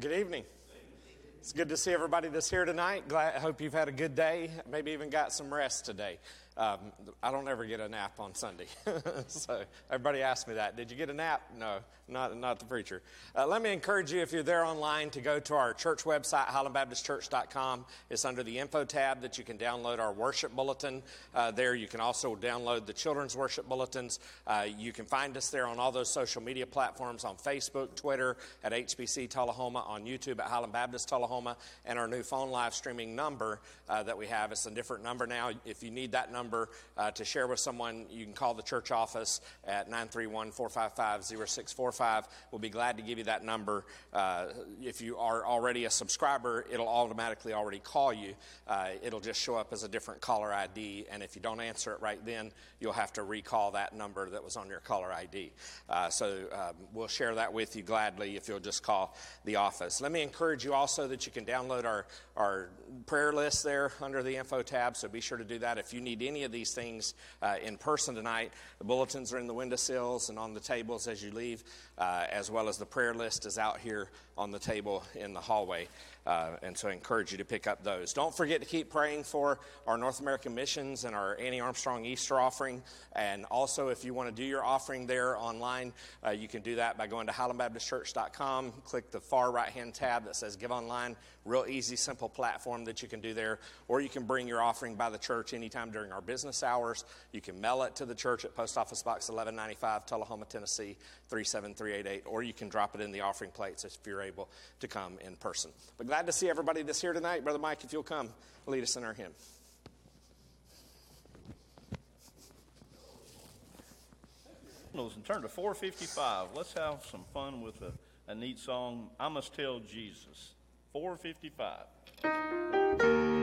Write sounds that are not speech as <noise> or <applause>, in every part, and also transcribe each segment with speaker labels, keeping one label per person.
Speaker 1: Well, good evening. It's good to see everybody that's here tonight. Glad, I hope you've had a good day, maybe even got some rest today. Um, I don't ever get a nap on Sunday. <laughs> so everybody asks me that. Did you get a nap? No, not, not the preacher. Uh, let me encourage you, if you're there online, to go to our church website, highlandbaptistchurch.com. It's under the info tab that you can download our worship bulletin. Uh, there you can also download the children's worship bulletins. Uh, you can find us there on all those social media platforms on Facebook, Twitter, at HBC Tullahoma, on YouTube at Highland Baptist Tullahoma, and our new phone live streaming number uh, that we have. It's a different number now. If you need that number, number uh, to share with someone, you can call the church office at 931 455 0645. We'll be glad to give you that number. Uh, if you are already a subscriber, it'll automatically already call you. Uh, it'll just show up as a different caller ID, and if you don't answer it right then, you'll have to recall that number that was on your caller ID. Uh, so um, we'll share that with you gladly if you'll just call the office. Let me encourage you also that you can download our, our prayer list there under the info tab, so be sure to do that. If you need any of these things uh, in person tonight, the bulletins are in the windowsills and on the tables as you leave, uh, as well as the prayer list is out here on the table in the hallway. Uh, and so I encourage you to pick up those. Don't forget to keep praying for our North American missions and our Annie Armstrong Easter offering. And also, if you want to do your offering there online, uh, you can do that by going to highlandbaptistchurch.com, click the far right hand tab that says Give Online. Real easy, simple platform that you can do there. Or you can bring your offering by the church anytime during our business hours. You can mail it to the church at Post Office Box 1195, Tullahoma, Tennessee 37388. Or you can drop it in the offering plates if you're able to come in person. But glad to see everybody that's here tonight. Brother Mike, if you'll come, lead us in our hymn.
Speaker 2: and turn to 455. Let's have some fun with a, a neat song. I must tell Jesus. 455.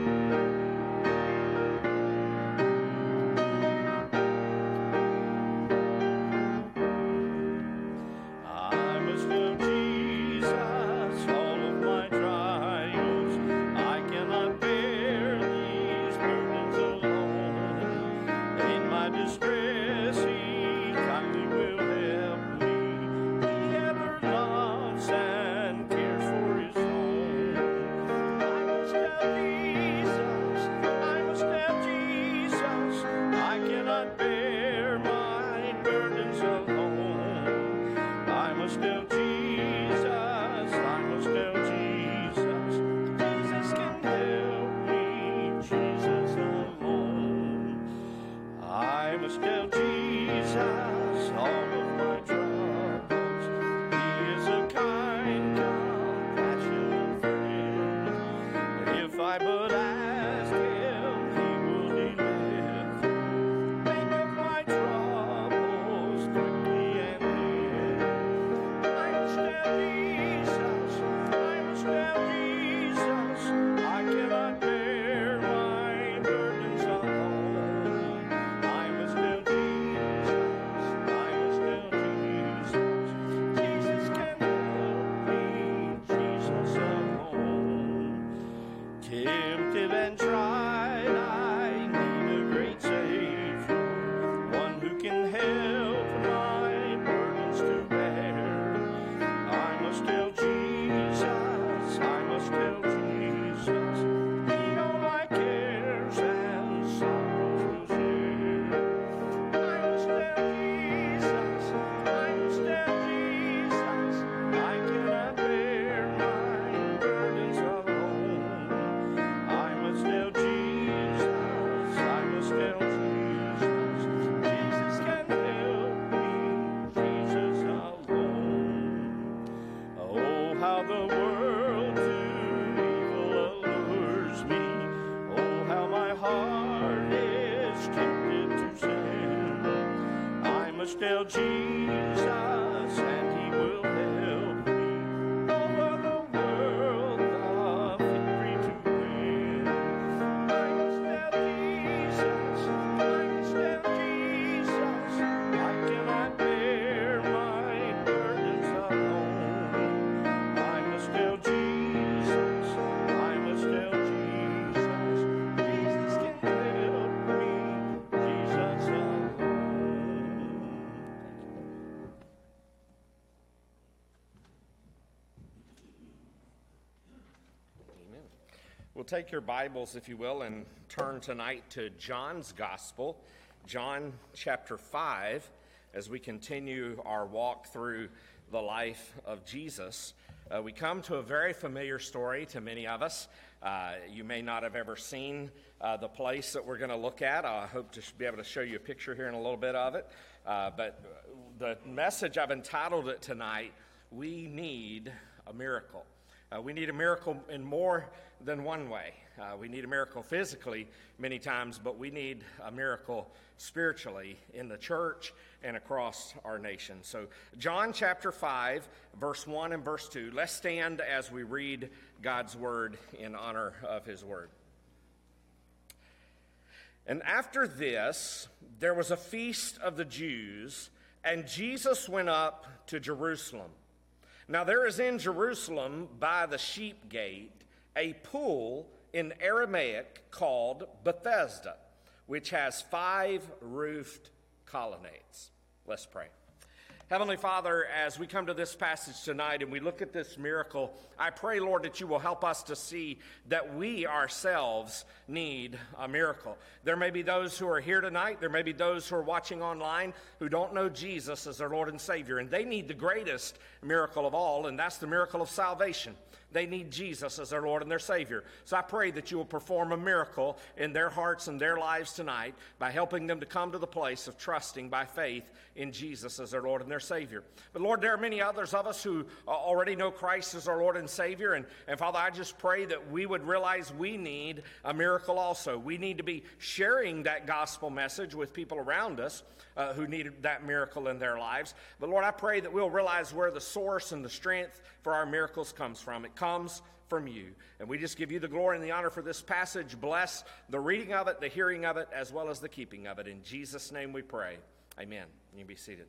Speaker 1: Take your Bibles, if you will, and turn tonight to John's Gospel, John chapter 5, as we continue our walk through the life of Jesus. Uh, we come to a very familiar story to many of us. Uh, you may not have ever seen uh, the place that we're going to look at. I hope to be able to show you a picture here in a little bit of it. Uh, but the message I've entitled it tonight, We Need a Miracle. Uh, we need a miracle in more than one way. Uh, we need a miracle physically many times, but we need a miracle spiritually in the church and across our nation. So, John chapter 5, verse 1 and verse 2. Let's stand as we read God's word in honor of his word. And after this, there was a feast of the Jews, and Jesus went up to Jerusalem. Now, there is in Jerusalem by the sheep gate a pool in Aramaic called Bethesda, which has five roofed colonnades. Let's pray. Heavenly Father, as we come to this passage tonight and we look at this miracle, I pray, Lord, that you will help us to see that we ourselves need a miracle. There may be those who are here tonight, there may be those who are watching online who don't know Jesus as their Lord and Savior, and they need the greatest miracle of all, and that's the miracle of salvation. They need Jesus as their Lord and their Savior. So I pray that you will perform a miracle in their hearts and their lives tonight by helping them to come to the place of trusting by faith in Jesus as their Lord and their Savior. But Lord, there are many others of us who uh, already know Christ as our Lord and Savior. And, and Father, I just pray that we would realize we need a miracle also. We need to be sharing that gospel message with people around us uh, who need that miracle in their lives. But Lord, I pray that we'll realize where the source and the strength for our miracles comes from. It comes from you. And we just give you the glory and the honor for this passage. Bless the reading of it, the hearing of it, as well as the keeping of it. In Jesus' name we pray. Amen. You be seated.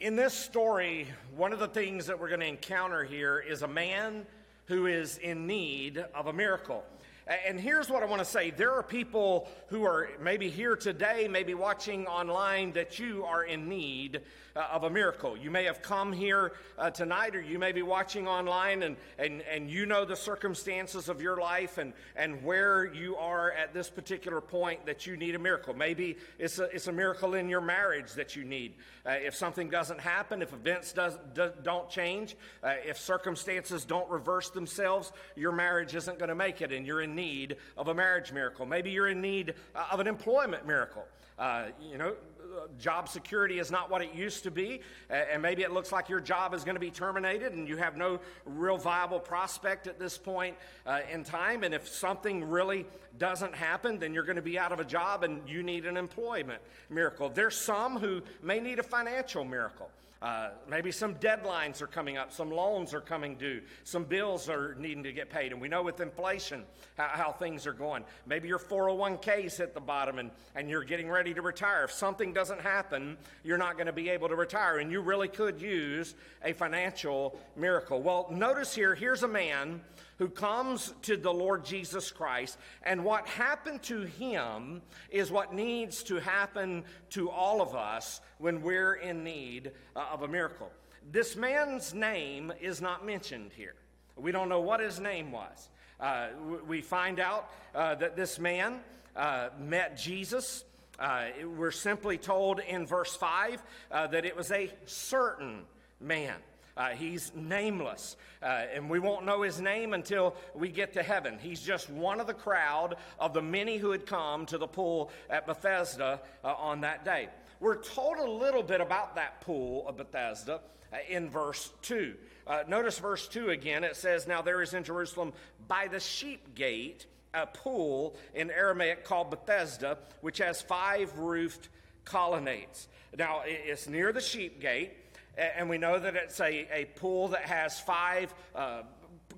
Speaker 1: In this story, one of the things that we're going to encounter here is a man who is in need of a miracle. And here's what I want to say there are people who are maybe here today, maybe watching online, that you are in need uh, of a miracle. You may have come here uh, tonight, or you may be watching online, and, and, and you know the circumstances of your life and, and where you are at this particular point that you need a miracle. Maybe it's a, it's a miracle in your marriage that you need. Uh, if something doesn't happen, if events does, do, not change, uh, if circumstances don't reverse themselves, your marriage isn't going to make it, and you're in need of a marriage miracle. Maybe you're in need uh, of an employment miracle. Uh, you know, job security is not what it used to be, and maybe it looks like your job is going to be terminated and you have no real viable prospect at this point uh, in time. And if something really doesn't happen, then you're going to be out of a job and you need an employment miracle. There's some who may need a financial miracle. Uh, maybe some deadlines are coming up, some loans are coming due, some bills are needing to get paid. And we know with inflation how, how things are going. Maybe your 401k's hit the bottom and, and you're getting ready to retire. If something doesn't happen, you're not going to be able to retire. And you really could use a financial miracle. Well, notice here, here's a man who comes to the Lord Jesus Christ, and what happened to him is what needs to happen to all of us when we're in need uh, of a miracle. This man's name is not mentioned here. We don't know what his name was. Uh, we find out uh, that this man uh, met Jesus. Uh, we're simply told in verse 5 uh, that it was a certain man. Uh, he's nameless, uh, and we won't know his name until we get to heaven. He's just one of the crowd of the many who had come to the pool at Bethesda uh, on that day. We're told a little bit about that pool of Bethesda uh, in verse 2. Uh, notice verse 2 again. It says, Now there is in Jerusalem by the sheep gate a pool in Aramaic called Bethesda, which has five roofed colonnades. Now, it's near the sheep gate. And we know that it's a, a pool that has five uh,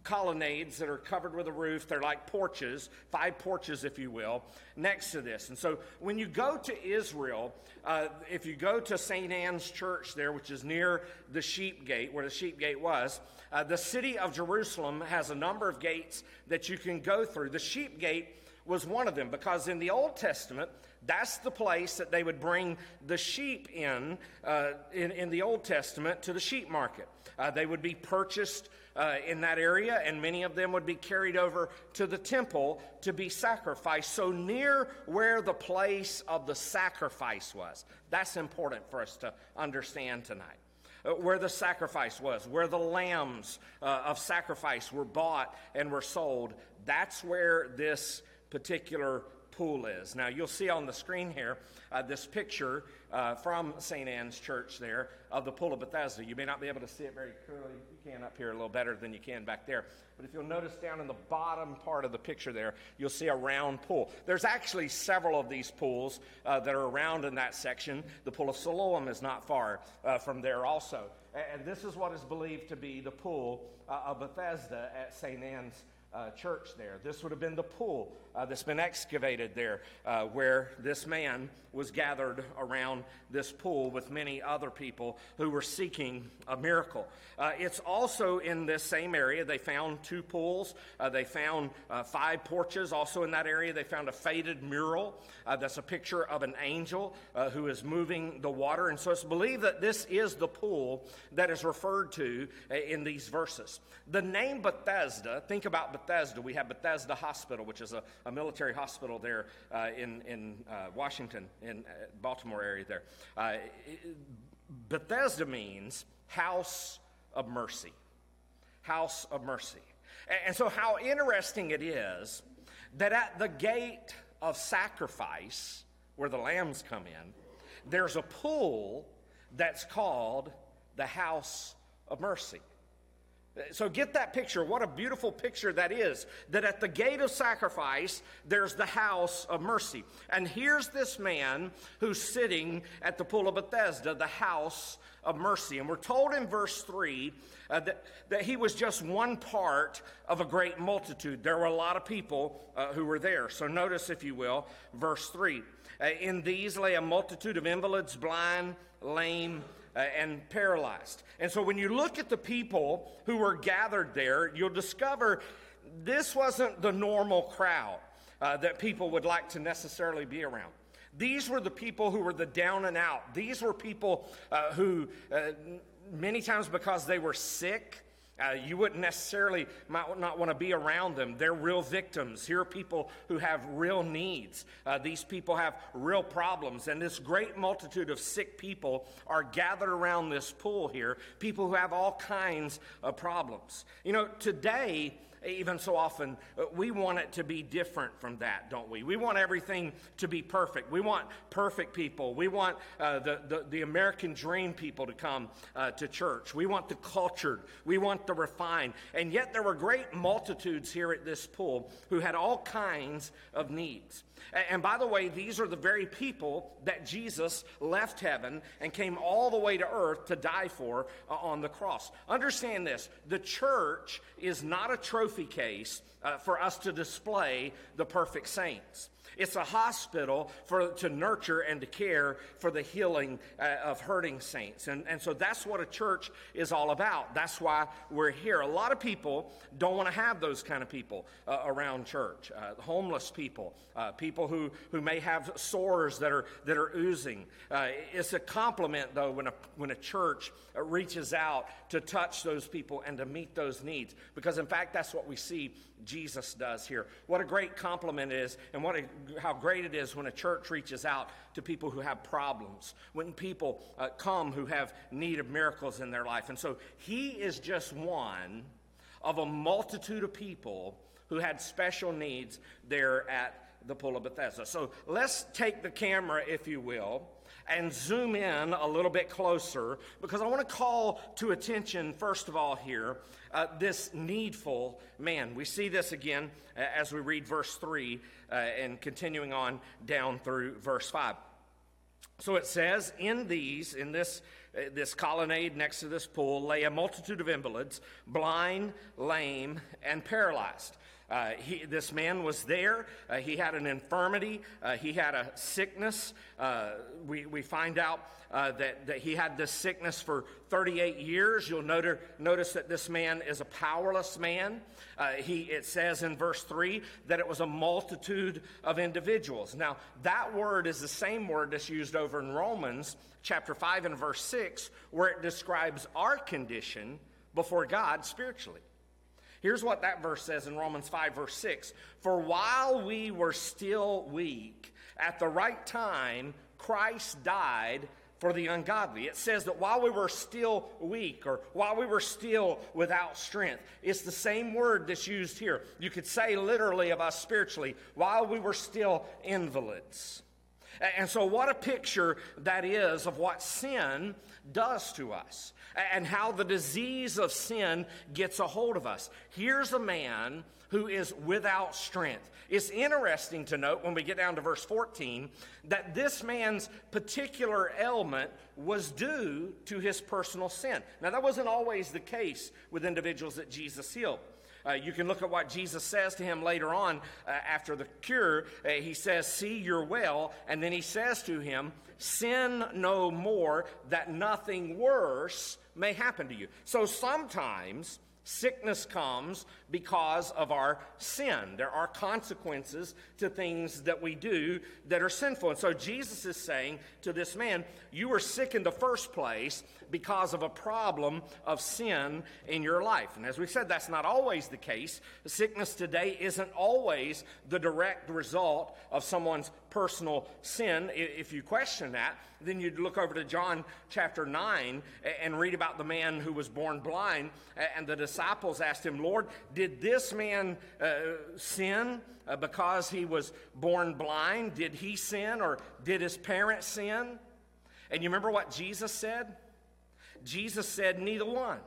Speaker 1: colonnades that are covered with a roof. They're like porches, five porches, if you will, next to this. And so when you go to Israel, uh, if you go to St. Anne's Church there, which is near the sheep gate, where the sheep gate was, uh, the city of Jerusalem has a number of gates that you can go through. The sheep gate was one of them because in the Old Testament, that's the place that they would bring the sheep in, uh, in, in, the Old Testament to the sheep market. Uh, they would be purchased uh, in that area, and many of them would be carried over to the temple to be sacrificed. So, near where the place of the sacrifice was. That's important for us to understand tonight. Uh, where the sacrifice was, where the lambs uh, of sacrifice were bought and were sold. That's where this particular pool is. Now, you'll see on the screen here uh, this picture uh, from St. Anne's Church there of the Pool of Bethesda. You may not be able to see it very clearly. You can up here a little better than you can back there. But if you'll notice down in the bottom part of the picture there, you'll see a round pool. There's actually several of these pools uh, that are around in that section. The Pool of Siloam is not far uh, from there also. And this is what is believed to be the pool uh, of Bethesda at St. Anne's uh, church there. This would have been the pool uh, that's been excavated there, uh, where this man was gathered around this pool with many other people who were seeking a miracle. Uh, it's also in this same area. They found two pools, uh, they found uh, five porches. Also in that area, they found a faded mural that's a picture of an angel who is moving the water. And so it's believed that this is the pool that is referred to in these verses. The name Bethesda, think about Bethesda. We have Bethesda Hospital, which is a, a military hospital there uh, in, in uh, Washington, in uh, Baltimore area there. Uh, Bethesda means house of mercy. House of mercy. And, and so, how interesting it is that at the gate of sacrifice, where the lambs come in, there's a pool that's called the house of mercy. So get that picture. What a beautiful picture that is. That at the gate of sacrifice, there's the house of mercy. And here's this man who's sitting at the pool of Bethesda, the house of mercy. And we're told in verse 3 uh, that, that he was just one part of a great multitude. There were a lot of people uh, who were there. So notice, if you will, verse 3. Uh, in these lay a multitude of invalids, blind, lame, uh, and paralyzed. And so when you look at the people who were gathered there, you'll discover this wasn't the normal crowd uh, that people would like to necessarily be around. These were the people who were the down and out. These were people uh, who, uh, many times because they were sick, uh, you wouldn't necessarily might not want to be around them. They're real victims. Here are people who have real needs. Uh, these people have real problems. And this great multitude of sick people are gathered around this pool here, people who have all kinds of problems. You know, today, even so often, uh, we want it to be different from that, don't we? We want everything to be perfect. We want perfect people. We want uh, the, the, the, American dream people to come uh, to church. We want the cultured. We want the refined. And yet, there were great multitudes here at this pool who had all kinds of needs. And by the way, these are the very people that Jesus left heaven and came all the way to earth to die for uh, on the cross. Understand this the church is not a trophy case uh, for us to display the perfect saints. It's a hospital for, to nurture and to care for the healing uh, of hurting saints. And, and so that's what a church is all about. That's why we're here. A lot of people don't want to have those kind of people uh, around church uh, homeless people, uh, people who, who may have sores that are, that are oozing. Uh, it's a compliment, though, when a, when a church uh, reaches out to touch those people and to meet those needs. Because, in fact, that's what we see Jesus does here. What a great compliment it is, and what a, how great it is when a church reaches out to people who have problems, when people uh, come who have need of miracles in their life. And so he is just one of a multitude of people who had special needs there at the Pool of Bethesda. So let's take the camera, if you will, and zoom in a little bit closer because I want to call to attention, first of all, here, uh, this needful man. We see this again uh, as we read verse 3 uh, and continuing on down through verse 5. So it says, in these, in this, uh, this colonnade next to this pool, lay a multitude of invalids, blind, lame, and paralyzed. Uh, he, this man was there. Uh, he had an infirmity. Uh, he had a sickness. Uh, we, we find out uh, that, that he had this sickness for 38 years. You'll notice, notice that this man is a powerless man. Uh, he, it says in verse 3 that it was a multitude of individuals. Now, that word is the same word that's used over in Romans chapter 5 and verse 6, where it describes our condition before God spiritually. Here's what that verse says in Romans 5, verse 6 For while we were still weak, at the right time, Christ died for the ungodly. It says that while we were still weak or while we were still without strength, it's the same word that's used here. You could say literally of us spiritually, while we were still invalids. And so, what a picture that is of what sin does to us and how the disease of sin gets a hold of us. Here's a man who is without strength. It's interesting to note when we get down to verse 14 that this man's particular ailment was due to his personal sin. Now, that wasn't always the case with individuals that Jesus healed. Uh, you can look at what Jesus says to him later on uh, after the cure. Uh, he says, See, you're well. And then he says to him, Sin no more, that nothing worse may happen to you. So sometimes sickness comes because of our sin. There are consequences to things that we do that are sinful. And so Jesus is saying to this man, You were sick in the first place because of a problem of sin in your life. And as we said, that's not always the case. Sickness today isn't always the direct result of someone's personal sin. If you question that, then you'd look over to John chapter 9 and read about the man who was born blind. And the disciples asked him, Lord, did this man uh, sin uh, because he was born blind? Did he sin or did his parents sin? And you remember what Jesus said? Jesus said, Neither one.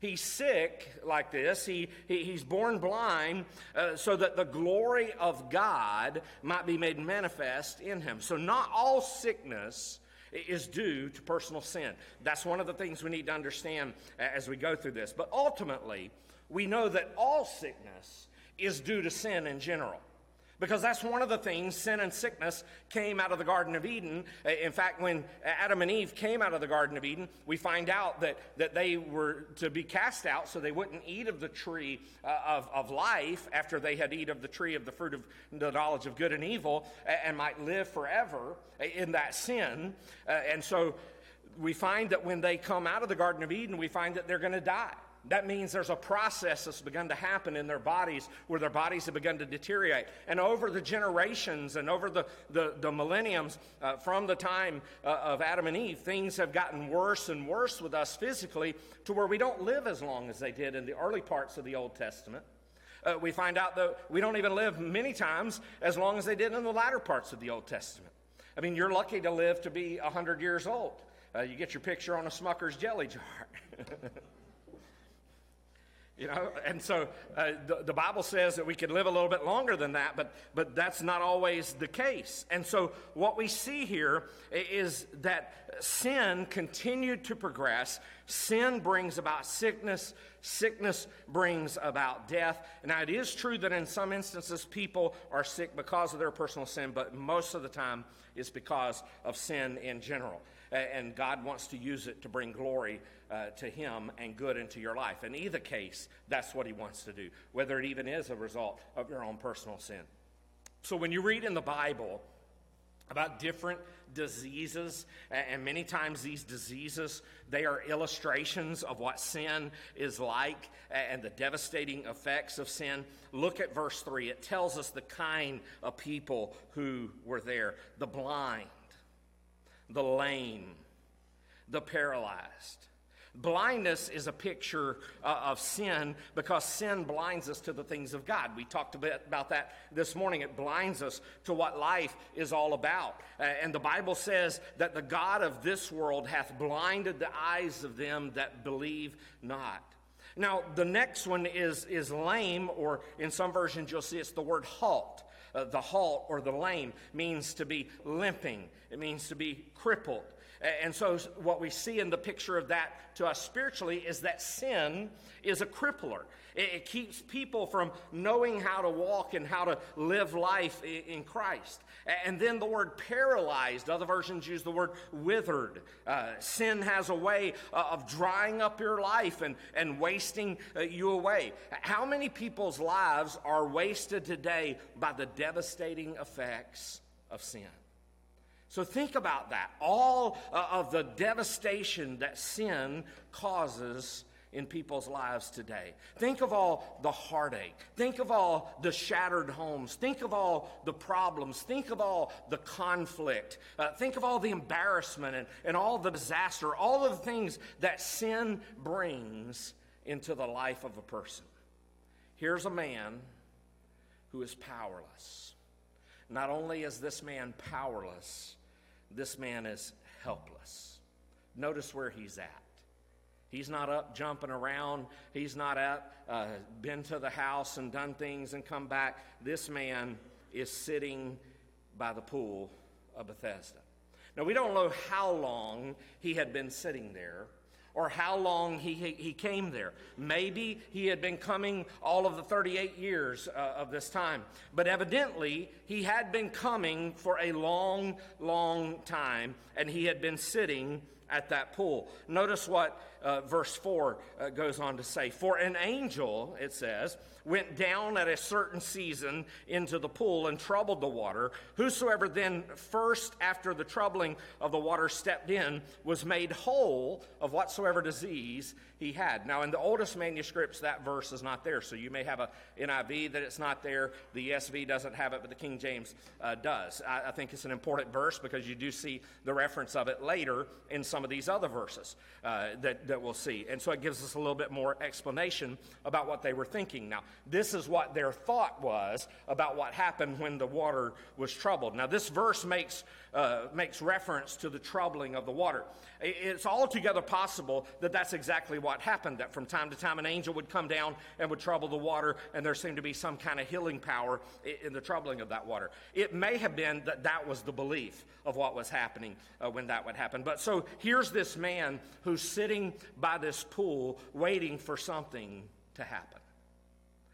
Speaker 1: He's sick like this. He, he he's born blind uh, so that the glory of God might be made manifest in him. So, not all sickness is due to personal sin. That's one of the things we need to understand as we go through this. But ultimately, we know that all sickness is due to sin in general. Because that's one of the things, sin and sickness came out of the Garden of Eden. In fact, when Adam and Eve came out of the Garden of Eden, we find out that, that they were to be cast out so they wouldn't eat of the tree uh, of, of life after they had eat of the tree of the fruit of the knowledge of good and evil and might live forever in that sin. Uh, and so we find that when they come out of the Garden of Eden, we find that they're going to die. That means there's a process that's begun to happen in their bodies where their bodies have begun to deteriorate. And over the generations and over the, the, the millenniums uh, from the time uh, of Adam and Eve, things have gotten worse and worse with us physically to where we don't live as long as they did in the early parts of the Old Testament. Uh, we find out that we don't even live many times as long as they did in the latter parts of the Old Testament. I mean, you're lucky to live to be 100 years old. Uh, you get your picture on a Smucker's jelly jar. <laughs> You know, and so uh, the, the Bible says that we could live a little bit longer than that, but, but that's not always the case. And so what we see here is that sin continued to progress. Sin brings about sickness, sickness brings about death. Now, it is true that in some instances people are sick because of their personal sin, but most of the time it's because of sin in general. And God wants to use it to bring glory uh, to Him and good into your life. In either case, that's what He wants to do, whether it even is a result of your own personal sin. So when you read in the Bible, about different diseases and many times these diseases they are illustrations of what sin is like and the devastating effects of sin look at verse 3 it tells us the kind of people who were there the blind the lame the paralyzed Blindness is a picture uh, of sin because sin blinds us to the things of God. We talked a bit about that this morning. It blinds us to what life is all about. Uh, and the Bible says that the God of this world hath blinded the eyes of them that believe not. Now, the next one is, is lame, or in some versions you'll see it's the word halt. Uh, the halt or the lame means to be limping, it means to be crippled. And so, what we see in the picture of that to us spiritually is that sin is a crippler. It, keeps people from knowing how to walk and how to live life in Christ. And then the word paralyzed, other versions use the word withered. Uh, sin has a way uh, of drying up your life and, and wasting uh, you away. How many people's lives are wasted today by the devastating effects of sin? So think about that. All uh, of the devastation that sin causes in people's lives today. Think of all the heartache. Think of all the shattered homes. Think of all the problems. Think of all the conflict. Uh, think of all the embarrassment and, and all the disaster, all of the things that sin brings into the life of a person. Here's a man who is powerless. Not only is this man powerless, this man is helpless. Notice where he's at. He's not up jumping around. He's not up, uh, been to the house and done things and come back. This man is sitting by the pool of Bethesda. Now, we don't know how long he had been sitting there or how long he, he came there. Maybe he had been coming all of the 38 years uh, of this time. But evidently, he had been coming for a long, long time, and he had been sitting at that pool. Notice what uh, verse 4 uh, goes on to say. For an angel, it says, went down at a certain season into the pool and troubled the water. Whosoever then first, after the troubling of the water, stepped in, was made whole of whatsoever disease he had. Now, in the oldest manuscripts, that verse is not there. So you may have a NIV that it's not there. The ESV doesn't have it, but the King James uh, does. I, I think it's an important verse because you do see the reference of it later in some of these other verses uh, that, that we'll see. And so it gives us a little bit more explanation about what they were thinking. Now, this is what their thought was about what happened when the water was troubled. Now, this verse makes, uh, makes reference to the troubling of the water. It's altogether possible that that's exactly what happened, that from time to time an angel would come down and would trouble the water, and there seemed to be some kind of healing power in the troubling of that water. It may have been that that was the belief of what was happening uh, when that would happen. But so here's this man who's sitting by this pool waiting for something to happen.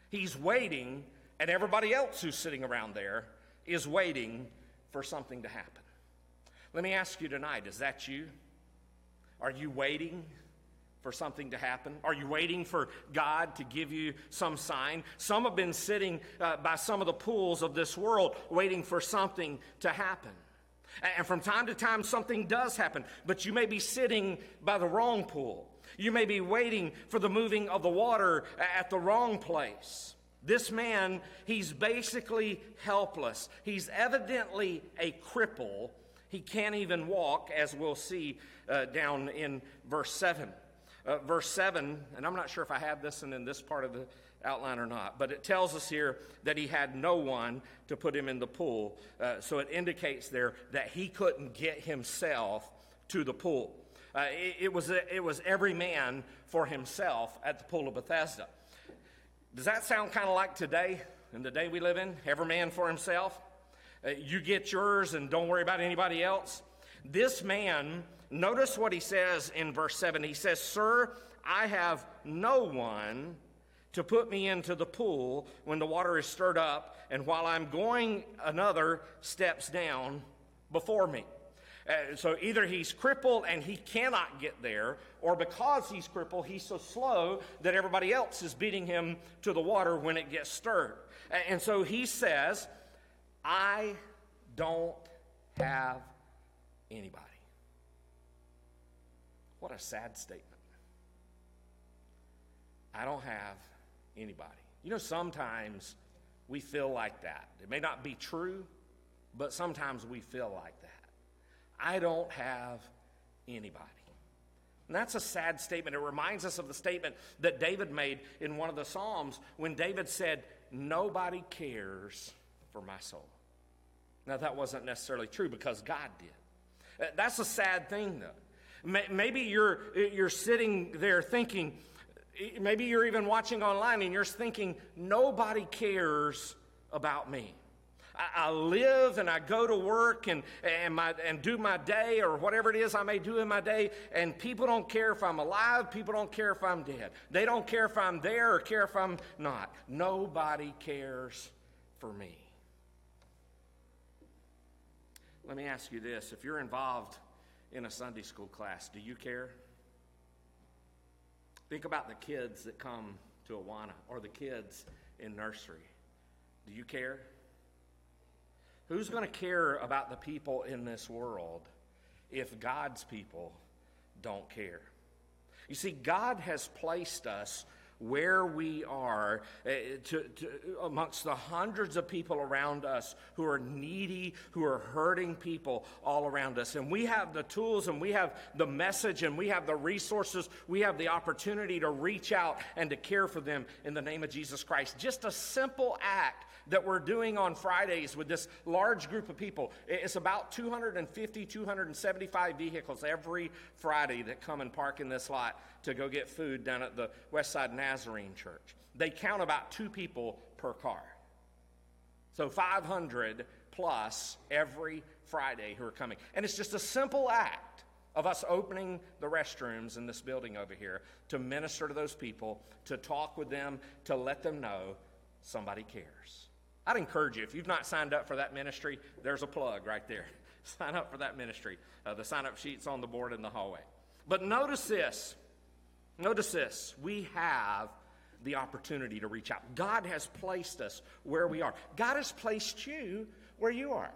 Speaker 1: He's waiting, and everybody else who's sitting around there is waiting for something to happen. Let me ask you tonight is that you? Are you waiting for something to happen? Are you waiting for God to give you some sign? Some have been sitting uh, by some of the pools of this world waiting for something to happen. And from time to time, something does happen, but you may be sitting by the wrong pool. You may be waiting for the moving of the water at the wrong place. This man, he's basically helpless. He's evidently a cripple. He can't even walk, as we'll see uh, down in verse 7. Uh, verse 7, and I'm not sure if I have this and in this part of the outline or not, but it tells us here that he had no one to put him in the pool. Uh, so it indicates there that he couldn't get himself to the pool. Uh, it, it, was, it was every man for himself at the pool of Bethesda. Does that sound kind of like today, in the day we live in? Every man for himself? Uh, you get yours and don't worry about anybody else? This man, notice what he says in verse 7. He says, Sir, I have no one to put me into the pool when the water is stirred up, and while I'm going, another steps down before me. Uh, so either he's crippled and he cannot get there, or because he's crippled, he's so slow that everybody else is beating him to the water when it gets stirred. And so he says, I don't have anybody. What a sad statement. I don't have anybody. You know, sometimes we feel like that. It may not be true, but sometimes we feel like that. I don't have anybody. And that's a sad statement. It reminds us of the statement that David made in one of the Psalms when David said, Nobody cares for my soul. Now, that wasn't necessarily true because God did. That's a sad thing, though. Maybe you're, you're sitting there thinking, maybe you're even watching online and you're thinking, nobody cares about me. I, live and I go to work and, and, my, and do my day or whatever it is I may do in my day, and people don't care if I'm alive, people don't care if I'm dead. They don't care if I'm there or care if I'm not. Nobody cares for me. Let me ask you this if you're involved in a Sunday school class, do you care? Think about the kids that come to Awana or the kids in nursery. Do you care? Who's going to care about the people in this world if God's people don't care? You see, God has placed us where we are uh, to, to, amongst the hundreds of people around us who are needy, who are hurting people all around us. And we have the tools and we have the message and we have the resources. We have the opportunity to reach out and to care for them in the name of Jesus Christ. Just a simple act that we're doing on Fridays with this large group of people. It's about 250, 275 vehicles every Friday that come and park in this lot to go get food down at the Westside Nazarene Church. They count about two people per car. So 500 plus every Friday who are coming. And it's just a simple act of us opening the restrooms in this building over here to minister to those people, to talk with them, to let them know somebody cares. I'd encourage you, if you've not signed up for that ministry, there's a plug right there. <laughs> Sign up for that ministry. Uh, the sign up sheet's on the board in the hallway. But notice this. Notice this. We have the opportunity to reach out. God has placed us where we are, God has placed you where you are.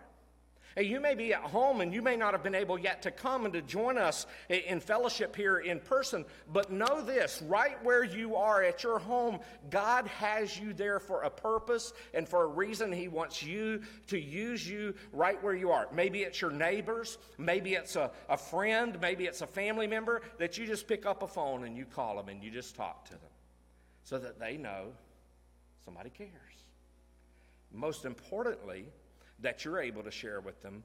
Speaker 1: Hey, you may be at home and you may not have been able yet to come and to join us in fellowship here in person, but know this right where you are at your home, God has you there for a purpose and for a reason. He wants you to use you right where you are. Maybe it's your neighbors, maybe it's a, a friend, maybe it's a family member that you just pick up a phone and you call them and you just talk to them so that they know somebody cares. Most importantly, that you're able to share with them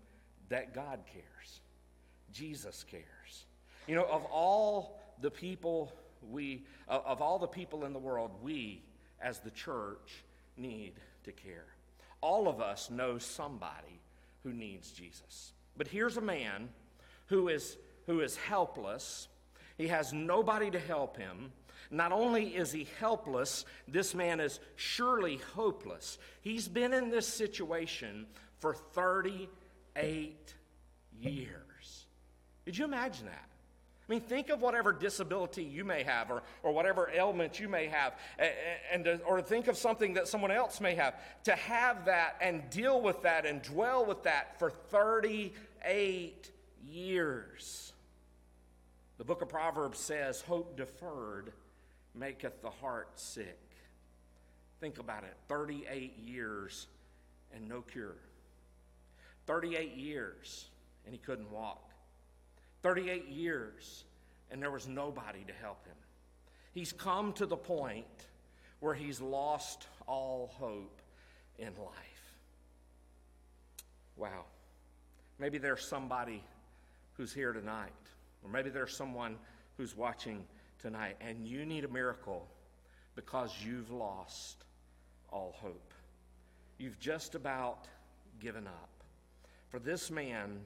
Speaker 1: that God cares. Jesus cares. You know, of all the people we, of all the people in the world, we as the church need to care. All of us know somebody who needs Jesus. But here's a man who is, who is helpless. He has nobody to help him. Not only is he helpless, this man is surely hopeless. He's been in this situation for 38 years. Did you imagine that? I mean, think of whatever disability you may have or, or whatever ailment you may have, and, and, or think of something that someone else may have. To have that and deal with that and dwell with that for 38 years. The book of Proverbs says, Hope deferred maketh the heart sick. Think about it 38 years and no cure. 38 years and he couldn't walk. 38 years and there was nobody to help him. He's come to the point where he's lost all hope in life. Wow. Maybe there's somebody who's here tonight, or maybe there's someone who's watching tonight, and you need a miracle because you've lost all hope. You've just about given up. For this man,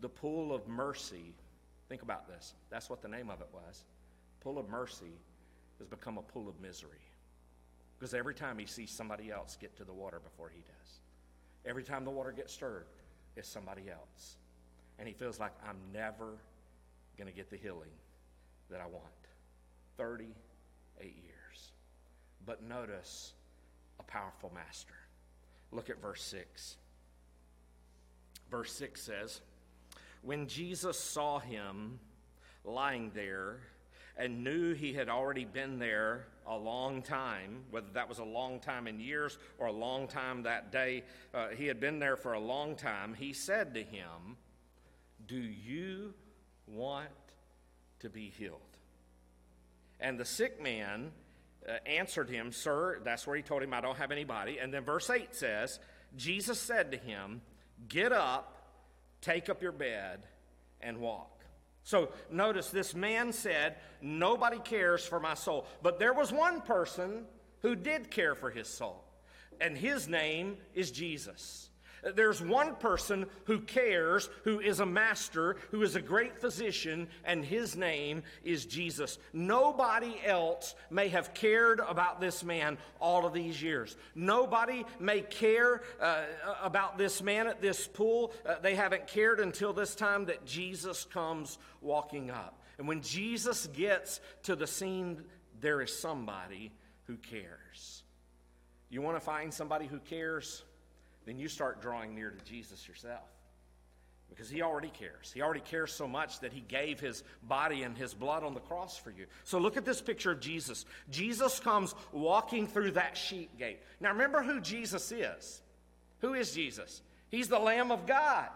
Speaker 1: the pool of mercy, think about this. That's what the name of it was. Pool of mercy has become a pool of misery. Because every time he sees somebody else get to the water before he does, every time the water gets stirred, it's somebody else. And he feels like, I'm never going to get the healing that I want. 38 years. But notice a powerful master. Look at verse 6. Verse 6 says, When Jesus saw him lying there and knew he had already been there a long time, whether that was a long time in years or a long time that day, uh, he had been there for a long time, he said to him, Do you want to be healed? And the sick man uh, answered him, Sir, that's where he told him, I don't have anybody. And then verse 8 says, Jesus said to him, Get up, take up your bed, and walk. So notice this man said, Nobody cares for my soul. But there was one person who did care for his soul. and his name is Jesus. There's one person who cares, who is a master, who is a great physician, and his name is Jesus. Nobody else may have cared about this man all of these years. Nobody may care uh, about this man at this pool. Uh, they haven't cared until this time that Jesus comes walking up. And when Jesus gets to the scene, there is somebody who cares. You want to find somebody who cares? Then you start drawing near to Jesus yourself. Because he already cares. He already cares so much that he gave his body and his blood on the cross for you. So look at this picture of Jesus. Jesus comes walking through that sheep gate. Now remember who Jesus is. Who is Jesus? He's the Lamb of God.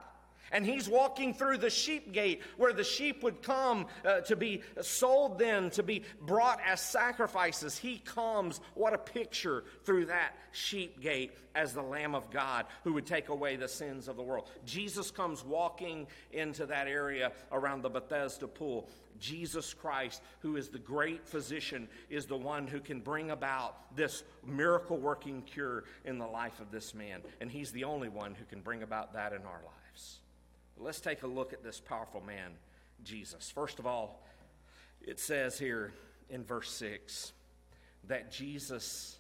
Speaker 1: And he's walking through the sheep gate where the sheep would come uh, to be sold, then to be brought as sacrifices. He comes, what a picture, through that sheep gate as the Lamb of God who would take away the sins of the world. Jesus comes walking into that area around the Bethesda pool. Jesus Christ, who is the great physician, is the one who can bring about this miracle working cure in the life of this man. And he's the only one who can bring about that in our lives. Let's take a look at this powerful man, Jesus. First of all, it says here in verse 6 that Jesus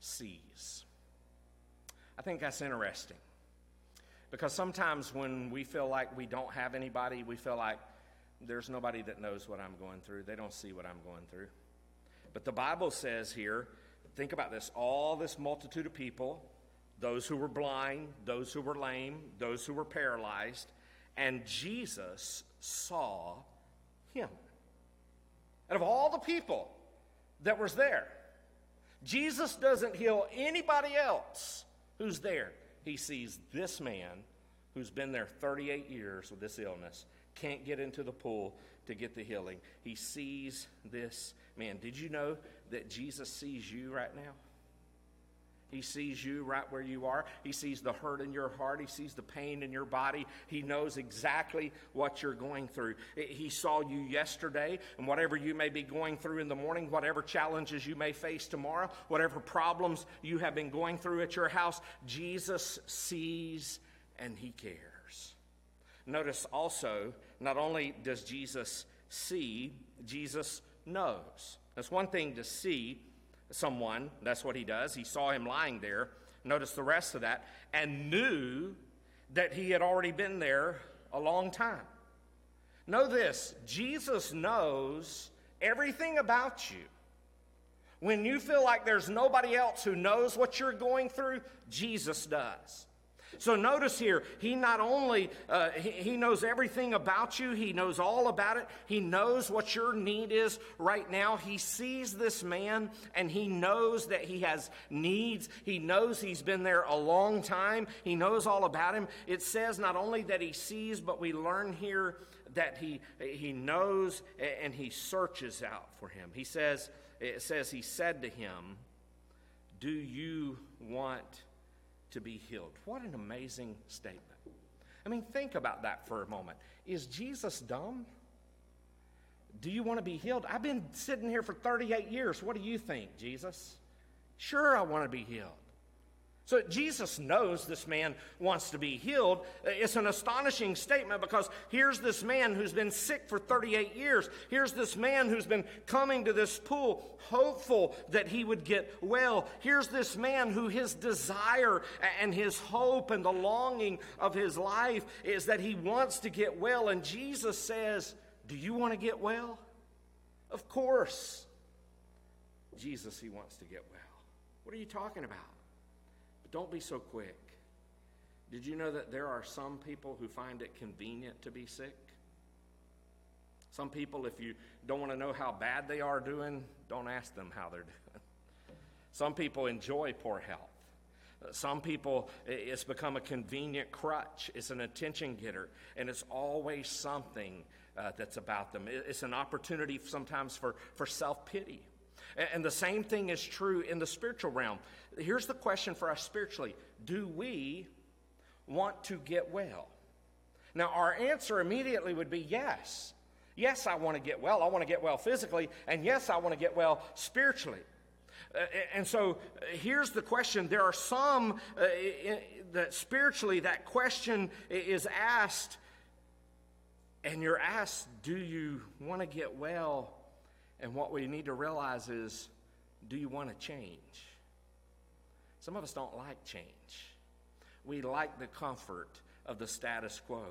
Speaker 1: sees. I think that's interesting because sometimes when we feel like we don't have anybody, we feel like there's nobody that knows what I'm going through. They don't see what I'm going through. But the Bible says here, think about this all this multitude of people, those who were blind, those who were lame, those who were paralyzed, and Jesus saw him. Out of all the people that was there, Jesus doesn't heal anybody else who's there. He sees this man who's been there 38 years with this illness, can't get into the pool to get the healing. He sees this man. Did you know that Jesus sees you right now? He sees you right where you are. He sees the hurt in your heart. He sees the pain in your body. He knows exactly what you're going through. He saw you yesterday, and whatever you may be going through in the morning, whatever challenges you may face tomorrow, whatever problems you have been going through at your house, Jesus sees and He cares. Notice also, not only does Jesus see, Jesus knows. That's one thing to see someone. That's what he does. He saw him lying there. Notice the rest of that. And knew that he had already been there a long time. Know this Jesus knows everything about you. When you feel like there's nobody else who knows what you're going through, Jesus does. So notice here, he not only uh, he, he knows everything about you, he knows all about it. He knows what your need is right now. He sees this man and he knows that he has needs. He knows he's been there a long time. He knows all about him. It says not only that he sees, but we learn here that he he knows and he searches out for him. He says it says he said to him, "Do you want to be healed. What an amazing statement. I mean, think about that for a moment. Is Jesus dumb? Do you want to be healed? I've been sitting here for 38 years. What do you think, Jesus? Sure, I want to be healed. So Jesus knows this man wants to be healed. It's an astonishing statement because here's this man who's been sick for 38 years. Here's this man who's been coming to this pool hopeful that he would get well. Here's this man who his desire and his hope and the longing of his life is that he wants to get well. And Jesus says, Do you want to get well? Of course. Jesus, he wants to get well. What are you talking about? Don't be so quick. Did you know that there are some people who find it convenient to be sick? Some people, if you don't want to know how bad they are doing, don't ask them how they're <laughs> doing. Some people enjoy poor health. Some people, it's become a convenient crutch. It's an attention getter, and it's always something uh, that's about them. It's an opportunity sometimes for, for self pity. And the same thing is true in the spiritual realm. Here's the question for us spiritually Do we want to get well? Now, our answer immediately would be yes. Yes, I want to get well. I want to get well physically, and yes, I want to get well spiritually. Uh, and so uh, here's the question there are some uh, that spiritually that question is asked and you're asked do you want to get well and what we need to realize is do you want to change? Some of us don't like change. We like the comfort of the status quo.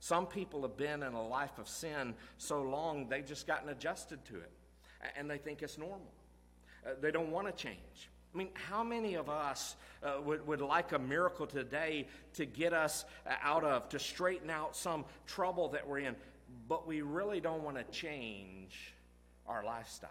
Speaker 1: Some people have been in a life of sin so long they've just gotten adjusted to it and they think it's normal. Uh, they don't want to change. I mean, how many of us uh, would, would like a miracle today to get us uh, out of, to straighten out some trouble that we're in, but we really don't want to change our lifestyle?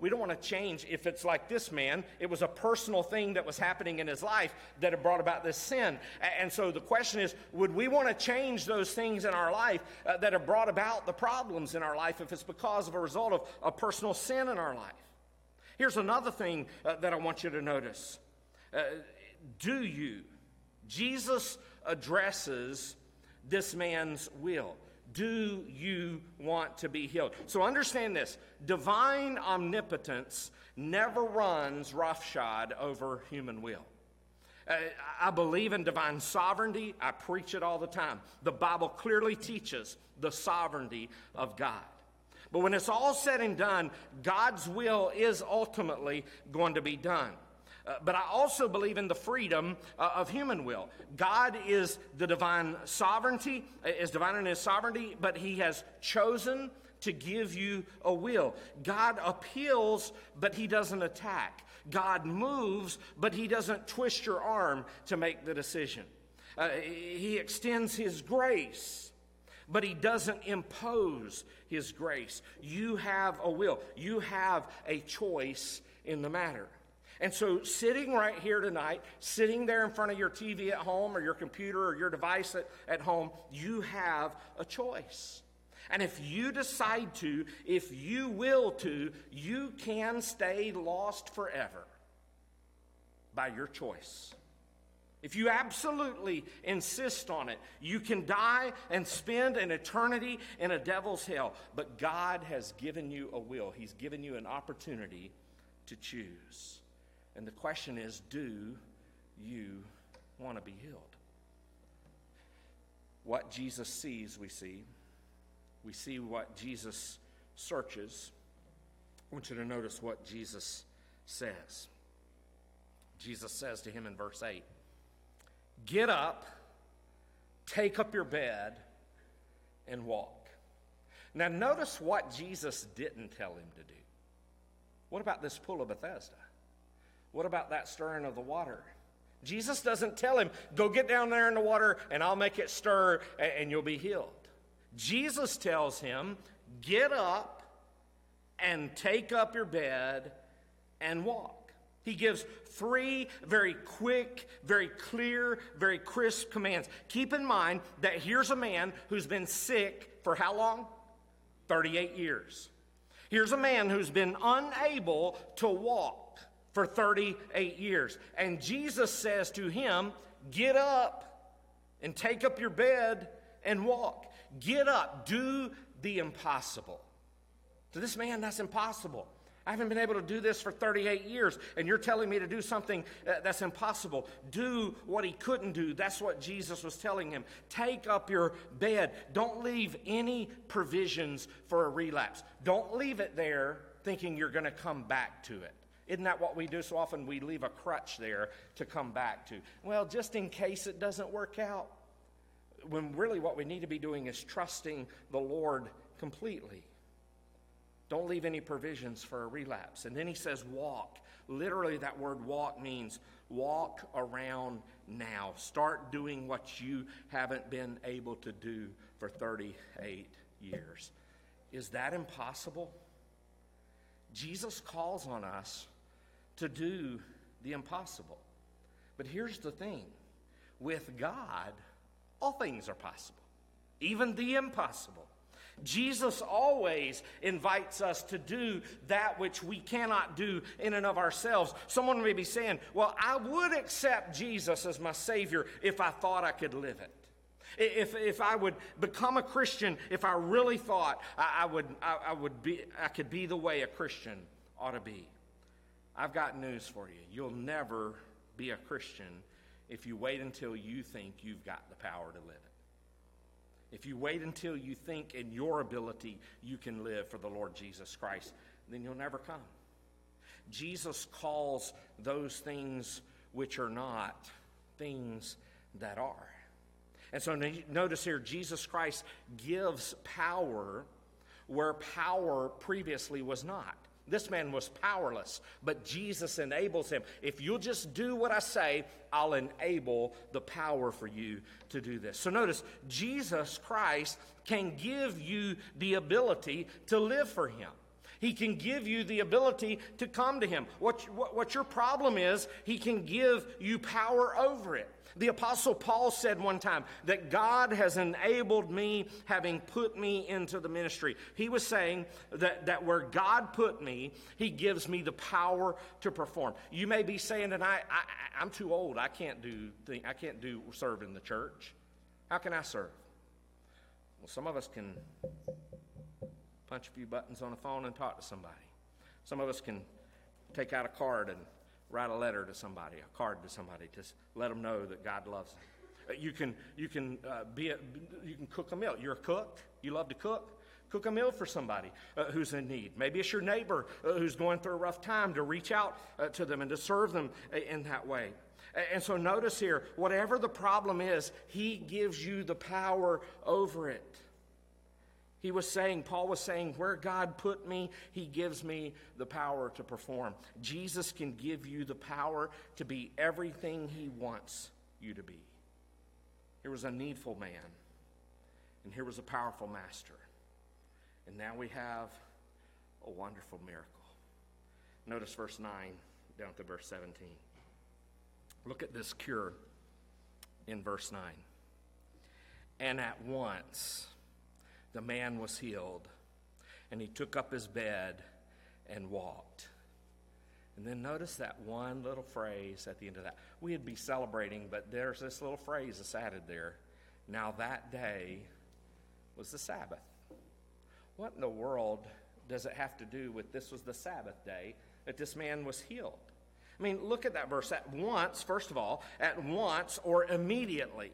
Speaker 1: We don't want to change if it's like this man. It was a personal thing that was happening in his life that had brought about this sin. And so the question is would we want to change those things in our life uh, that have brought about the problems in our life if it's because of a result of a personal sin in our life? Here's another thing uh, that I want you to notice. Uh, do you? Jesus addresses this man's will. Do you want to be healed? So understand this divine omnipotence never runs roughshod over human will. Uh, I believe in divine sovereignty. I preach it all the time. The Bible clearly teaches the sovereignty of God. But when it's all said and done, God's will is ultimately going to be done. Uh, but I also believe in the freedom uh, of human will. God is the divine sovereignty, uh, is divine in his sovereignty, but he has chosen to give you a will. God appeals, but he doesn't attack. God moves, but he doesn't twist your arm to make the decision. Uh, he extends his grace but he doesn't impose his grace. You have a will, you have a choice in the matter. And so, sitting right here tonight, sitting there in front of your TV at home or your computer or your device at, at home, you have a choice. And if you decide to, if you will to, you can stay lost forever by your choice. If you absolutely insist on it, you can die and spend an eternity in a devil's hell. But God has given you a will, He's given you an opportunity to choose. And the question is do you want to be healed? What Jesus sees, we see. We see what Jesus searches. I want you to notice what Jesus says. Jesus says to him in verse 8 Get up, take up your bed, and walk. Now, notice what Jesus didn't tell him to do. What about this pool of Bethesda? What about that stirring of the water? Jesus doesn't tell him, go get down there in the water and I'll make it stir and you'll be healed. Jesus tells him, get up and take up your bed and walk. He gives three very quick, very clear, very crisp commands. Keep in mind that here's a man who's been sick for how long? 38 years. Here's a man who's been unable to walk for 38 years. And Jesus says to him, Get up and take up your bed and walk. Get up, do the impossible. To this man, that's impossible. I haven't been able to do this for 38 years, and you're telling me to do something uh, that's impossible. Do what he couldn't do. That's what Jesus was telling him. Take up your bed. Don't leave any provisions for a relapse. Don't leave it there thinking you're going to come back to it. Isn't that what we do so often? We leave a crutch there to come back to. Well, just in case it doesn't work out. When really what we need to be doing is trusting the Lord completely. Don't leave any provisions for a relapse. And then he says, walk. Literally, that word walk means walk around now. Start doing what you haven't been able to do for 38 years. Is that impossible? Jesus calls on us to do the impossible. But here's the thing with God, all things are possible, even the impossible. Jesus always invites us to do that which we cannot do in and of ourselves. Someone may be saying, Well, I would accept Jesus as my Savior if I thought I could live it. If, if I would become a Christian, if I really thought I, I would, I, I, would be, I could be the way a Christian ought to be. I've got news for you. You'll never be a Christian if you wait until you think you've got the power to live it. If you wait until you think in your ability you can live for the Lord Jesus Christ, then you'll never come. Jesus calls those things which are not things that are. And so notice here, Jesus Christ gives power where power previously was not. This man was powerless, but Jesus enables him. If you'll just do what I say, I'll enable the power for you to do this. So notice, Jesus Christ can give you the ability to live for him. He can give you the ability to come to Him. What, what, what, your problem is, He can give you power over it. The Apostle Paul said one time that God has enabled me, having put me into the ministry. He was saying that, that where God put me, He gives me the power to perform. You may be saying that I, I'm too old. I can't do I can't do serve in the church. How can I serve? Well, some of us can punch a few buttons on a phone and talk to somebody. Some of us can take out a card and write a letter to somebody, a card to somebody, to let them know that God loves them. Uh, you can, you can, uh, be a, you can cook a meal. You're a cook. You love to cook. Cook a meal for somebody uh, who's in need. Maybe it's your neighbor uh, who's going through a rough time to reach out uh, to them and to serve them uh, in that way. And so notice here, whatever the problem is, he gives you the power over it. He was saying, Paul was saying, where God put me, he gives me the power to perform. Jesus can give you the power to be everything he wants you to be. Here was a needful man, and here was a powerful master. And now we have a wonderful miracle. Notice verse 9 down to verse 17. Look at this cure in verse 9. And at once, the man was healed, and he took up his bed and walked. And then notice that one little phrase at the end of that. We'd be celebrating, but there's this little phrase that's added there. Now that day was the Sabbath. What in the world does it have to do with this was the Sabbath day that this man was healed? I mean, look at that verse. At once, first of all, at once or immediately.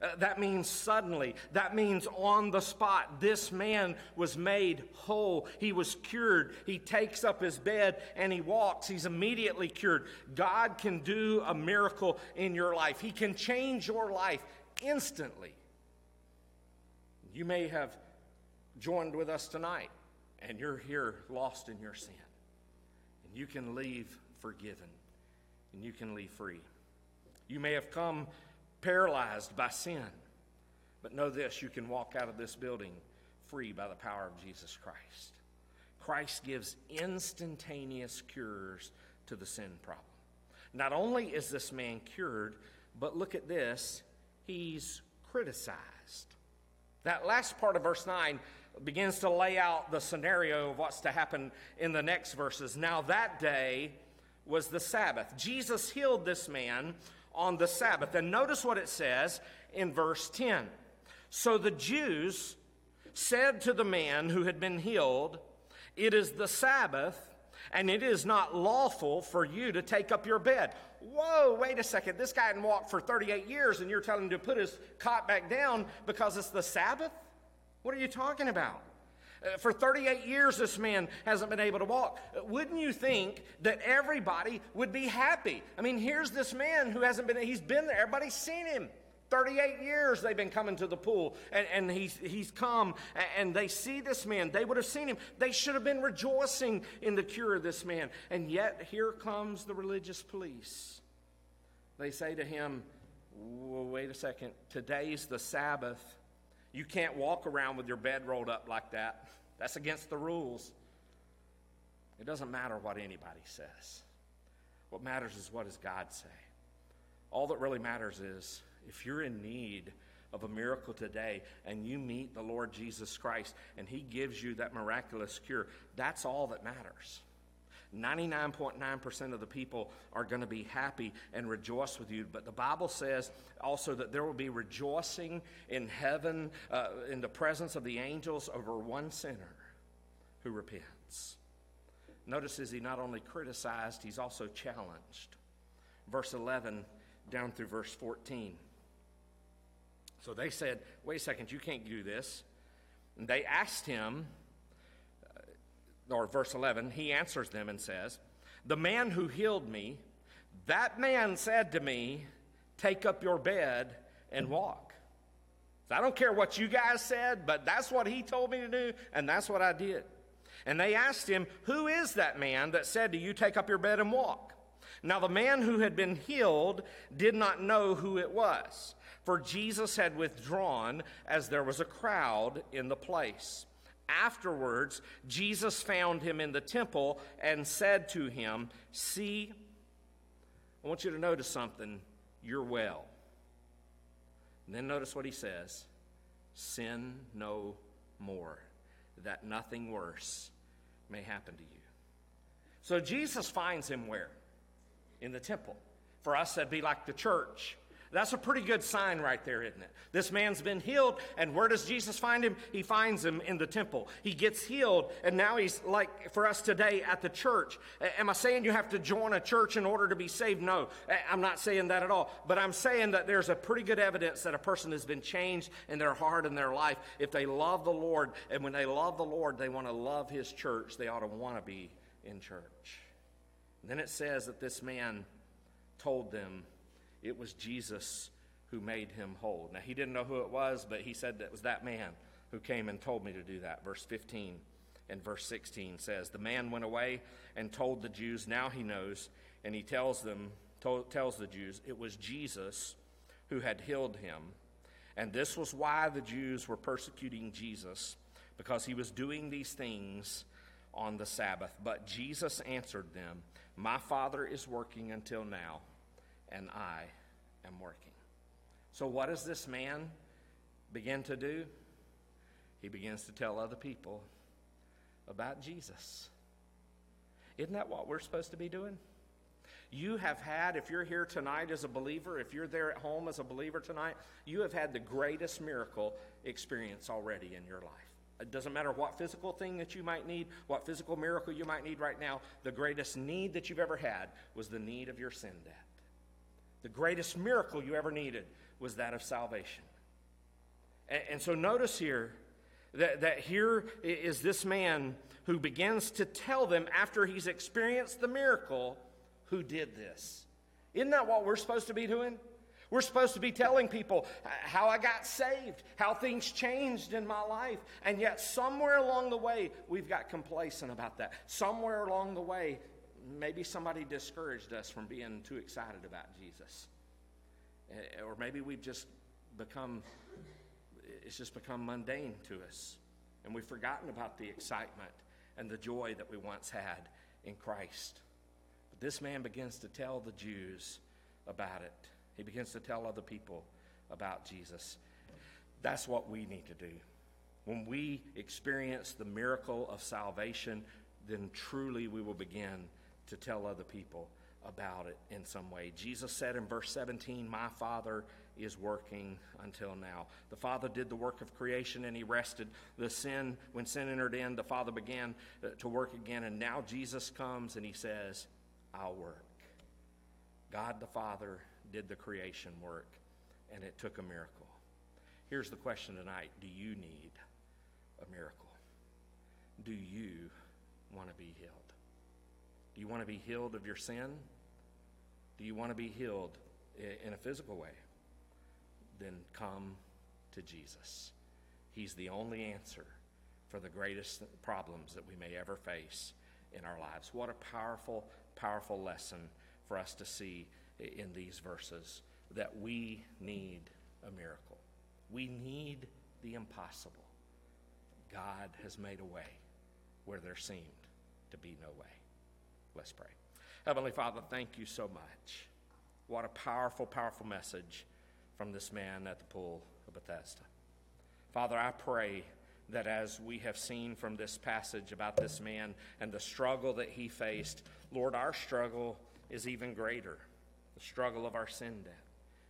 Speaker 1: Uh, that means suddenly. That means on the spot. This man was made whole. He was cured. He takes up his bed and he walks. He's immediately cured. God can do a miracle in your life, He can change your life instantly. You may have joined with us tonight and you're here lost in your sin. And you can leave forgiven and you can leave free. You may have come paralyzed by sin. But know this you can walk out of this building free by the power of Jesus Christ. Christ gives instantaneous cures to the sin problem. Not only is this man cured, but look at this, he's criticized. That last part of verse 9 begins to lay out the scenario of what's to happen in the next verses. Now, that day was the Sabbath. Jesus healed this man on the Sabbath. And notice what it says in verse 10. So the Jews said to the man who had been healed, It is the Sabbath, and it is not lawful for you to take up your bed. Whoa, wait a second. This guy hadn't walked for 38 years, and you're telling him to put his cot back down because it's the Sabbath? What are you talking about? Uh, for 38 years, this man hasn't been able to walk. Uh, wouldn't you think that everybody would be happy? I mean, here's this man who hasn't been, he's been there, everybody's seen him. 38 years they've been coming to the pool, and, and he's, he's come, and they see this man. They would have seen him. They should have been rejoicing in the cure of this man. And yet, here comes the religious police. They say to him, Wait a second, today's the Sabbath. You can't walk around with your bed rolled up like that. That's against the rules. It doesn't matter what anybody says. What matters is what does God say. All that really matters is if you're in need of a miracle today and you meet the Lord Jesus Christ and he gives you that miraculous cure, that's all that matters. 99.9% of the people are going to be happy and rejoice with you. But the Bible says also that there will be rejoicing in heaven, uh, in the presence of the angels over one sinner who repents. Notice as he not only criticized, he's also challenged. Verse 11 down through verse 14. So they said, Wait a second, you can't do this. And they asked him, or verse 11, he answers them and says, The man who healed me, that man said to me, Take up your bed and walk. So I don't care what you guys said, but that's what he told me to do, and that's what I did. And they asked him, Who is that man that said to you, Take up your bed and walk? Now the man who had been healed did not know who it was, for Jesus had withdrawn as there was a crowd in the place. Afterwards, Jesus found him in the temple and said to him, See, I want you to notice something. You're well. And then notice what he says Sin no more, that nothing worse may happen to you. So Jesus finds him where? In the temple. For us, that'd be like the church. That's a pretty good sign right there, isn't it? This man's been healed, and where does Jesus find him? He finds him in the temple. He gets healed, and now he's like for us today at the church. Am I saying you have to join a church in order to be saved? No, I'm not saying that at all. But I'm saying that there's a pretty good evidence that a person has been changed in their heart and their life if they love the Lord, and when they love the Lord, they want to love his church. They ought to want to be in church. And then it says that this man told them it was Jesus who made him whole. Now, he didn't know who it was, but he said that it was that man who came and told me to do that. Verse 15 and verse 16 says, The man went away and told the Jews, now he knows, and he tells them, tells the Jews, it was Jesus who had healed him. And this was why the Jews were persecuting Jesus, because he was doing these things on the Sabbath. But Jesus answered them, My Father is working until now and I am working. So, what does this man begin to do? He begins to tell other people about Jesus. Isn't that what we're supposed to be doing? You have had, if you're here tonight as a believer, if you're there at home as a believer tonight, you have had the greatest miracle experience already in your life. It doesn't matter what physical thing that you might need, what physical miracle you might need right now, the greatest need that you've ever had was the need of your sin debt. The greatest miracle you ever needed was that of salvation. And, and so notice here that, that here is this man who begins to tell them after he's experienced the miracle who did this. Isn't that what we're supposed to be doing? We're supposed to be telling people how I got saved, how things changed in my life. And yet, somewhere along the way, we've got complacent about that. Somewhere along the way, maybe somebody discouraged us from being too excited about Jesus. Eh, or maybe we've just become, it's just become mundane to us. And we've forgotten about the excitement and the joy that we once had in Christ. But this man begins to tell the Jews about it, he begins to tell other people about Jesus. That's what we need to do. When we experience the miracle of salvation, then truly we will begin to tell other people about it in some way. Jesus said in verse 17, My Father is working until now. The Father did the work of creation and he rested. The sin, when sin entered in, the Father began uh, to work again. And now Jesus comes and he says, I'll work. God the Father did the creation work and it took a miracle. Here's the question tonight Do you need a miracle? Do you want to be healed? Do you want to be healed of your sin? Do you want to be healed in a physical way? Then come to Jesus. He's the only answer for the greatest problems that we may ever face in our lives. What a powerful, powerful lesson for us to see in these verses that we need a miracle. We need the impossible. God has made a way where there seemed to be no way. Let's pray. Heavenly Father, thank you so much. What a powerful, powerful message from this man at the pool of Bethesda. Father, I pray that as we have seen from this passage about this man and the struggle that he faced, Lord, our struggle is even greater the struggle of our sin debt.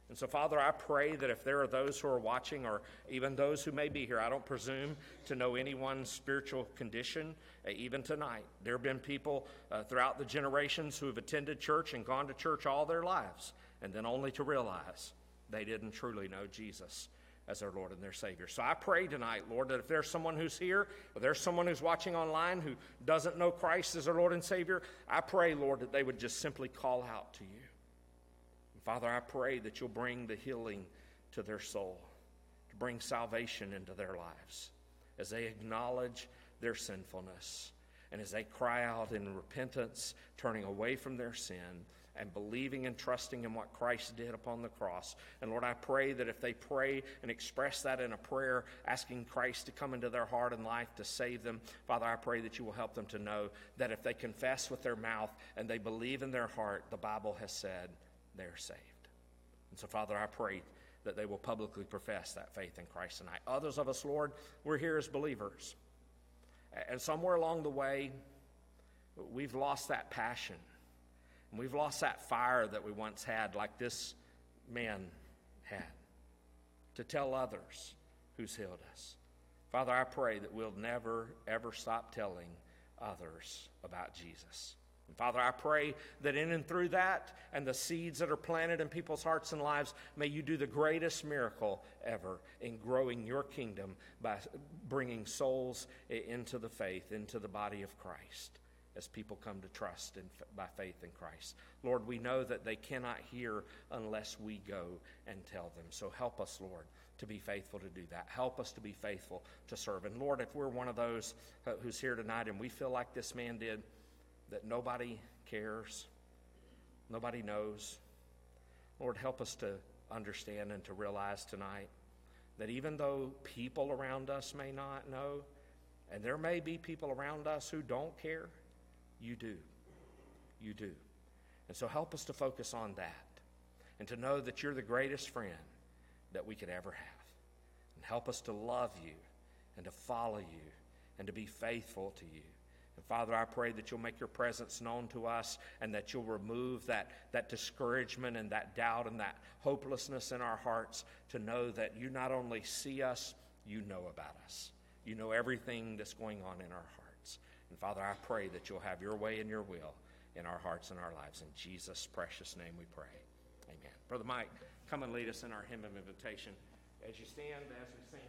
Speaker 1: And so, Father, I pray that if there are those who are watching, or even those who may be here, I don't presume to know anyone's spiritual condition, uh, even tonight. There have been people uh, throughout the generations who have attended church and gone to church all their lives, and then only to realize they didn't truly know Jesus as their Lord and their Savior. So I pray tonight, Lord, that if there's someone who's here, or there's someone who's watching online who doesn't know Christ as their Lord and Savior, I pray, Lord, that they would just simply call out to you. Father, I pray that you'll bring the healing to their soul, to bring salvation into their lives as they acknowledge their sinfulness and as they cry out in repentance, turning away from their sin and believing and trusting in what Christ did upon the cross. And Lord, I pray that if they pray and express that in a prayer, asking Christ to come into their heart and life to save them, Father, I pray that you will help them to know that if they confess with their mouth and they believe in their heart, the Bible has said, they're saved. And so, Father, I pray that they will publicly profess that faith in Christ tonight. Others of us, Lord, we're here as believers. And somewhere along the way, we've lost that passion. And we've lost that fire that we once had, like this man had, to tell others who's healed us. Father, I pray that we'll never, ever stop telling others about Jesus. And Father, I pray that in and through that and the seeds that are planted in people's hearts and lives, may you do the greatest miracle ever in growing your kingdom by bringing souls into the faith, into the body of Christ as people come to trust in, by faith in Christ. Lord, we know that they cannot hear unless we go and tell them. So help us, Lord, to be faithful to do that. Help us to be faithful to serve. And Lord, if we're one of those who's here tonight and we feel like this man did, that nobody cares, nobody knows. Lord, help us to understand and to realize tonight that even though people around us may not know, and there may be people around us who don't care, you do. You do. And so help us to focus on that and to know that you're the greatest friend that we could ever have. And help us to love you and to follow you and to be faithful to you. And Father, I pray that you'll make your presence known to us and that you'll remove that, that discouragement and that doubt and that hopelessness in our hearts to know that you not only see us, you know about us. You know everything that's going on in our hearts. And Father, I pray that you'll have your way and your will in our hearts and our lives. In Jesus' precious name we pray. Amen. Brother Mike, come and lead us in our hymn of invitation. As you stand, as we sing,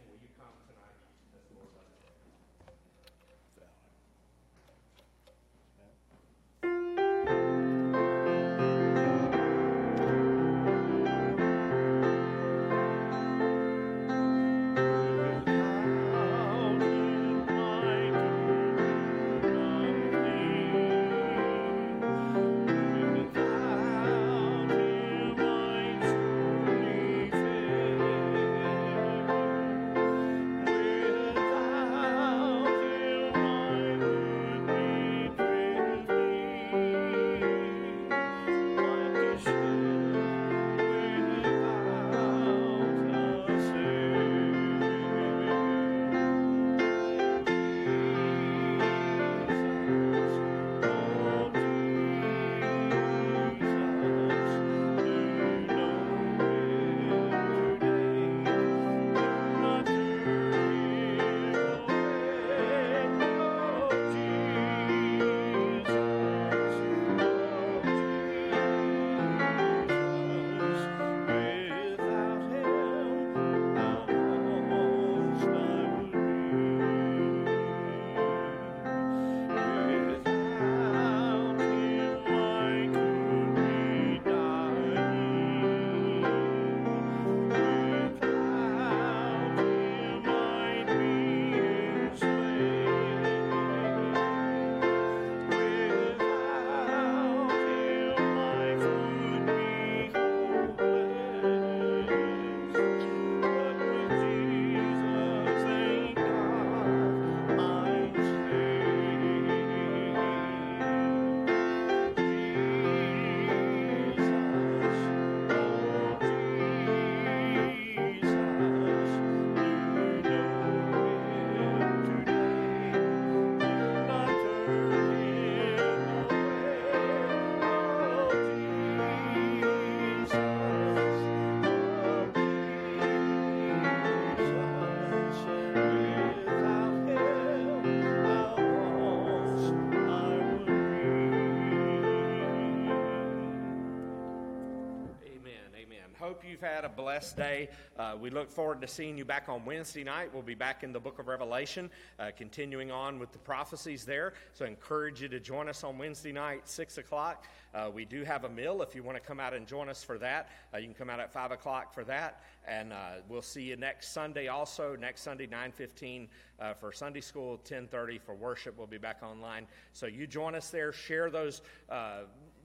Speaker 1: you've had a blessed day. Uh, we look forward to seeing you back on Wednesday night. We'll be back in the book of Revelation, uh, continuing on with the prophecies there. So I encourage you to join us on Wednesday night, 6 o'clock. Uh, we do have a meal if you want to come out and join us for that. Uh, you can come out at 5 o'clock for that. And uh, we'll see you next Sunday also. Next Sunday, 9.15 uh, for Sunday school, 10.30 for worship. We'll be back online. So you join us there. Share those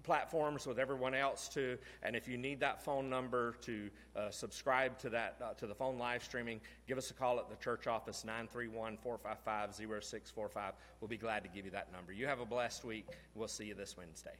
Speaker 1: platforms with everyone else too. And if you need that phone number to uh, subscribe to that uh, to the phone live streaming, give us a call at the church office 931-455-0645. We'll be glad to give you that number. You have a blessed week. We'll see you this Wednesday.